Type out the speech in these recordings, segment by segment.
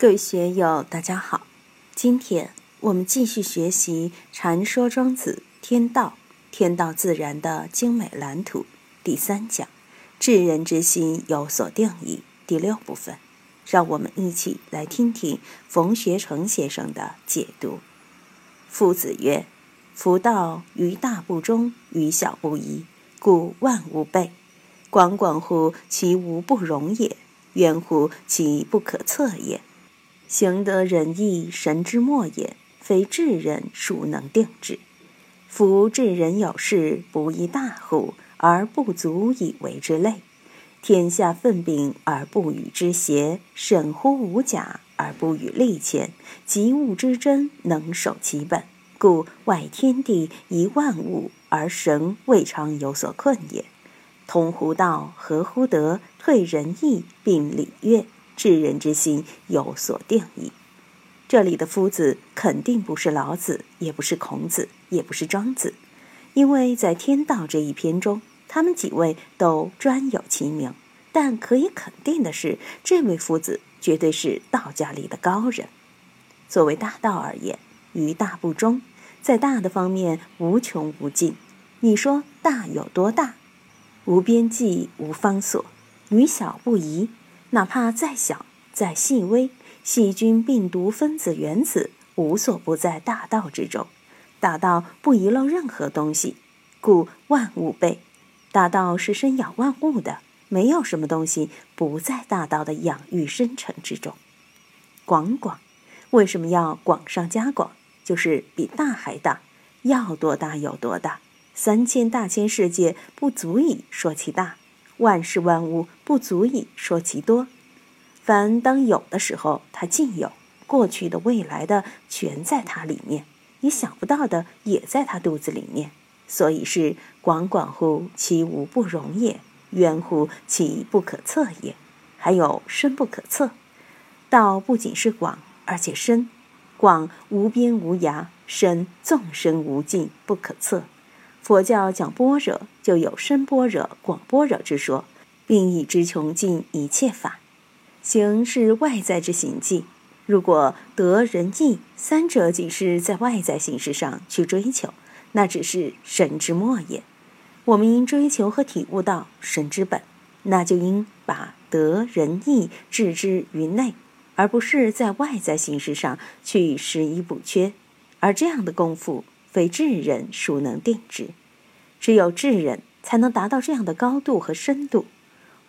各位学友，大家好。今天我们继续学习《禅说庄子天道天道自然的精美蓝图》第三讲“治人之心有所定义”第六部分。让我们一起来听听冯学成先生的解读。夫子曰：“夫道于大不忠，于小不疑，故万物备。广广乎其无不容也，渊乎其不可测也。”行得仁义，神之末也，非智人孰能定之？夫智人有事，不亦大乎？而不足以为之累。天下愤柄而不与之邪？审乎无假而不与利浅？及物之真，能守其本。故外天地，一万物，而神未尝有所困也。通乎道，合乎德，退仁义，并礼乐。治人之心有所定义。这里的夫子肯定不是老子，也不是孔子，也不是庄子，因为在天道这一篇中，他们几位都专有其名。但可以肯定的是，这位夫子绝对是道家里的高人。作为大道而言，于大不忠，在大的方面无穷无尽。你说大有多大？无边际，无方所。于小不疑。哪怕再小、再细微，细菌、病毒、分子、原子，无所不在大道之中。大道不遗漏任何东西，故万物备。大道是生养万物的，没有什么东西不在大道的养育生成之中。广广，为什么要广上加广？就是比大还大，要多大有多大。三千大千世界不足以说其大。万事万物不足以说其多，凡当有的时候，它尽有；过去的、未来的，全在它里面；你想不到的，也在它肚子里面。所以是广广乎其无不容也，渊乎其不可测也。还有深不可测，道不仅是广，而且深。广无边无涯，深纵深无尽，不可测。佛教讲般若，就有深般若、广般若之说，并以之穷尽一切法。行是外在之行迹，如果得仁义三者仅是在外在形式上去追求，那只是神之末也。我们应追求和体悟到神之本，那就应把得仁义置之于内，而不是在外在形式上去拾遗补缺。而这样的功夫。为智人孰能定之？只有智人才能达到这样的高度和深度。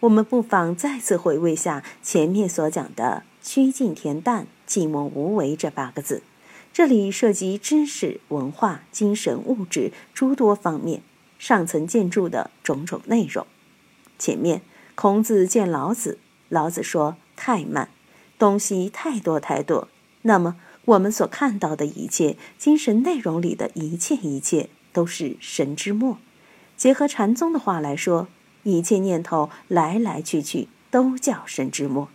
我们不妨再次回味下前面所讲的“曲尽恬淡，寂寞无为”这八个字。这里涉及知识、文化、精神、物质诸多方面上层建筑的种种内容。前面孔子见老子，老子说：“太慢，东西太多太多。”那么。我们所看到的一切精神内容里的一切一切，都是神之末。结合禅宗的话来说，一切念头来来去去都叫神之末。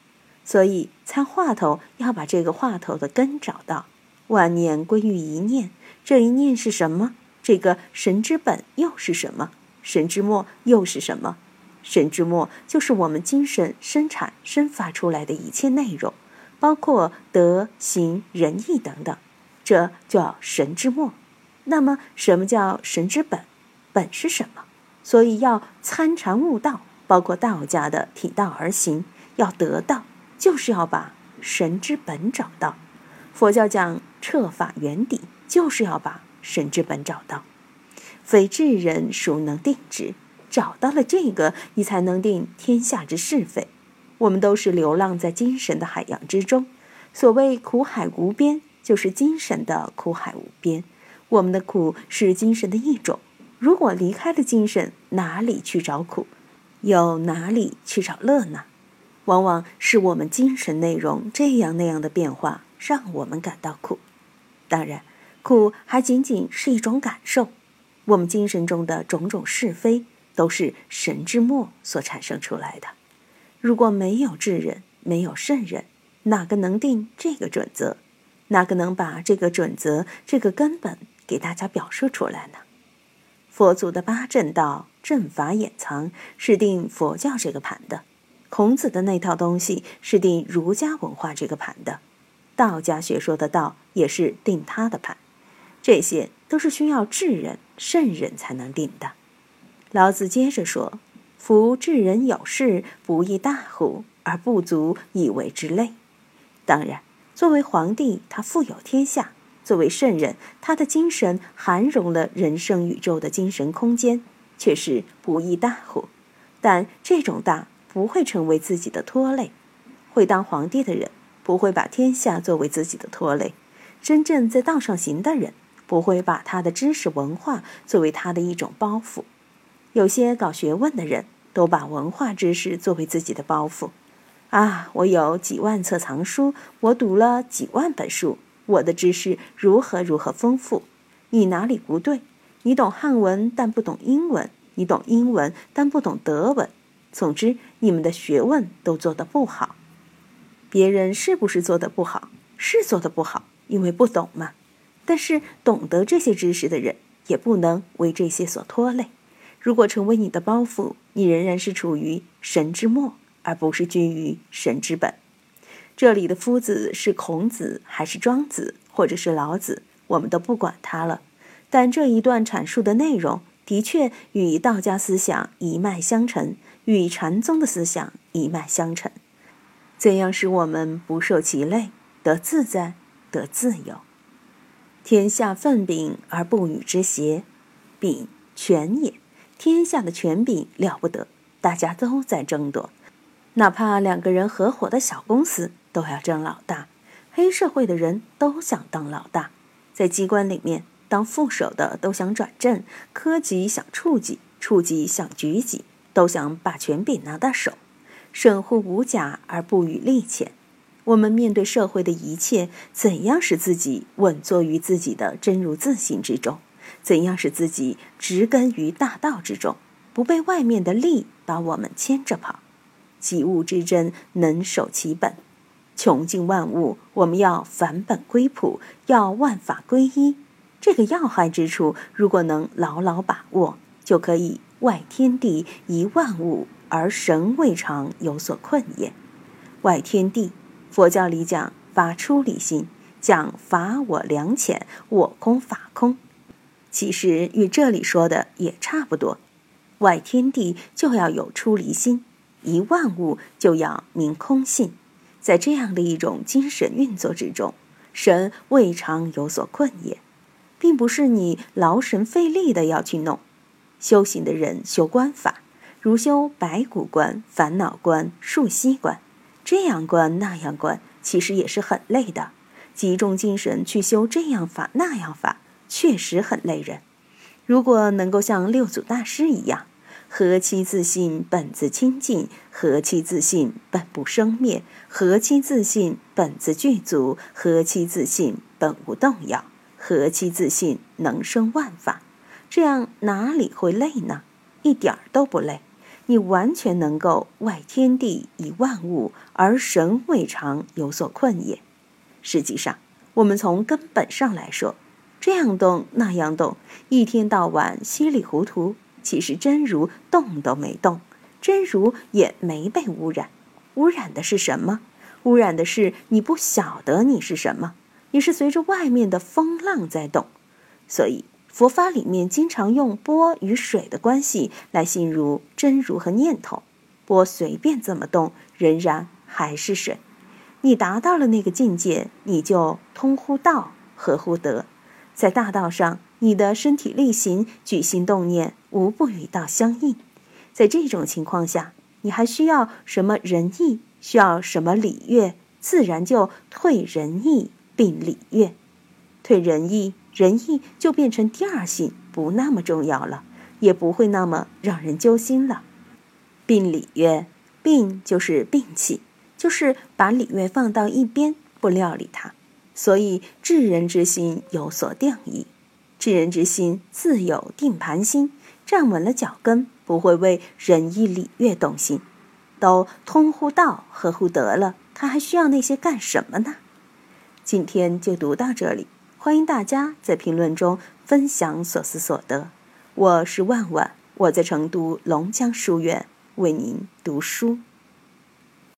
所以参话头要把这个话头的根找到。万念归于一念，这一念是什么？这个神之本又是什么？神之末又是什么？神之末就是我们精神生产生发出来的一切内容。包括德行仁义等等，这叫神之末。那么，什么叫神之本？本是什么？所以要参禅悟道，包括道家的体道而行，要得道，就是要把神之本找到。佛教讲彻法原底，就是要把神之本找到。非智人孰能定之？找到了这个，你才能定天下之是非。我们都是流浪在精神的海洋之中，所谓苦海无边，就是精神的苦海无边。我们的苦是精神的一种，如果离开了精神，哪里去找苦？又哪里去找乐呢？往往是我们精神内容这样那样的变化，让我们感到苦。当然，苦还仅仅是一种感受。我们精神中的种种是非，都是神之末所产生出来的。如果没有智人，没有圣人，哪个能定这个准则？哪个能把这个准则、这个根本给大家表述出来呢？佛祖的八正道、正法掩藏是定佛教这个盘的。孔子的那套东西是定儒家文化这个盘的，道家学说的道也是定他的盘，这些都是需要智人、圣人才能定的。老子接着说：“夫治人有事，不亦大乎？而不足以为之累。”当然，作为皇帝，他富有天下；作为圣人，他的精神含容了人生宇宙的精神空间，却是不亦大乎。但这种大。不会成为自己的拖累，会当皇帝的人不会把天下作为自己的拖累，真正在道上行的人不会把他的知识文化作为他的一种包袱。有些搞学问的人都把文化知识作为自己的包袱。啊，我有几万册藏书，我读了几万本书，我的知识如何如何丰富？你哪里不对？你懂汉文，但不懂英文；你懂英文，但不懂德文。总之，你们的学问都做得不好。别人是不是做得不好？是做得不好，因为不懂嘛。但是懂得这些知识的人，也不能为这些所拖累。如果成为你的包袱，你仍然是处于神之末，而不是居于神之本。这里的夫子是孔子，还是庄子，或者是老子，我们都不管他了。但这一段阐述的内容，的确与道家思想一脉相承。与禅宗的思想一脉相承，怎样使我们不受其累，得自在，得自由？天下愤秉而不与之邪？秉权也，天下的权柄了不得，大家都在争夺，哪怕两个人合伙的小公司都要争老大。黑社会的人都想当老大，在机关里面当副手的都想转正，科级想处级，处级想局级。都想把权柄拿到手，神乎无假而不与利浅。我们面对社会的一切，怎样使自己稳坐于自己的真如自信之中？怎样使自己植根于大道之中，不被外面的利把我们牵着跑？及物之真，能守其本。穷尽万物，我们要返本归朴，要万法归一。这个要害之处，如果能牢牢把握，就可以。外天地一万物，而神未尝有所困也。外天地，佛教里讲法出离心，讲法我良浅，我空法空。其实与这里说的也差不多。外天地就要有出离心，一万物就要明空性。在这样的一种精神运作之中，神未尝有所困也，并不是你劳神费力的要去弄。修行的人修观法，如修白骨观、烦恼观、树息观，这样观那样观，其实也是很累的。集中精神去修这样法那样法，确实很累人。如果能够像六祖大师一样，何其自信本自清净，何其自信本不生灭，何其自信本自具足，何其自信本无动摇，何其自信能生万法。这样哪里会累呢？一点儿都不累，你完全能够外天地以万物，而神未尝有所困也。实际上，我们从根本上来说，这样动那样动，一天到晚稀里糊涂，其实真如动都没动，真如也没被污染。污染的是什么？污染的是你不晓得你是什么，你是随着外面的风浪在动，所以。佛法里面经常用波与水的关系来形容真如和念头，波随便怎么动，仍然还是水。你达到了那个境界，你就通乎道，合乎德，在大道上，你的身体力行、举心动念，无不与道相应。在这种情况下，你还需要什么仁义？需要什么礼乐？自然就退仁义并礼乐，退仁义。仁义就变成第二性，不那么重要了，也不会那么让人揪心了。并礼乐，病就是病气，就是把礼乐放到一边，不料理它。所以治人之心有所定义，治人之心自有定盘心，站稳了脚跟，不会为仁义礼乐动心，都通乎道，合乎德了，他还需要那些干什么呢？今天就读到这里。欢迎大家在评论中分享所思所得。我是万万，我在成都龙江书院为您读书。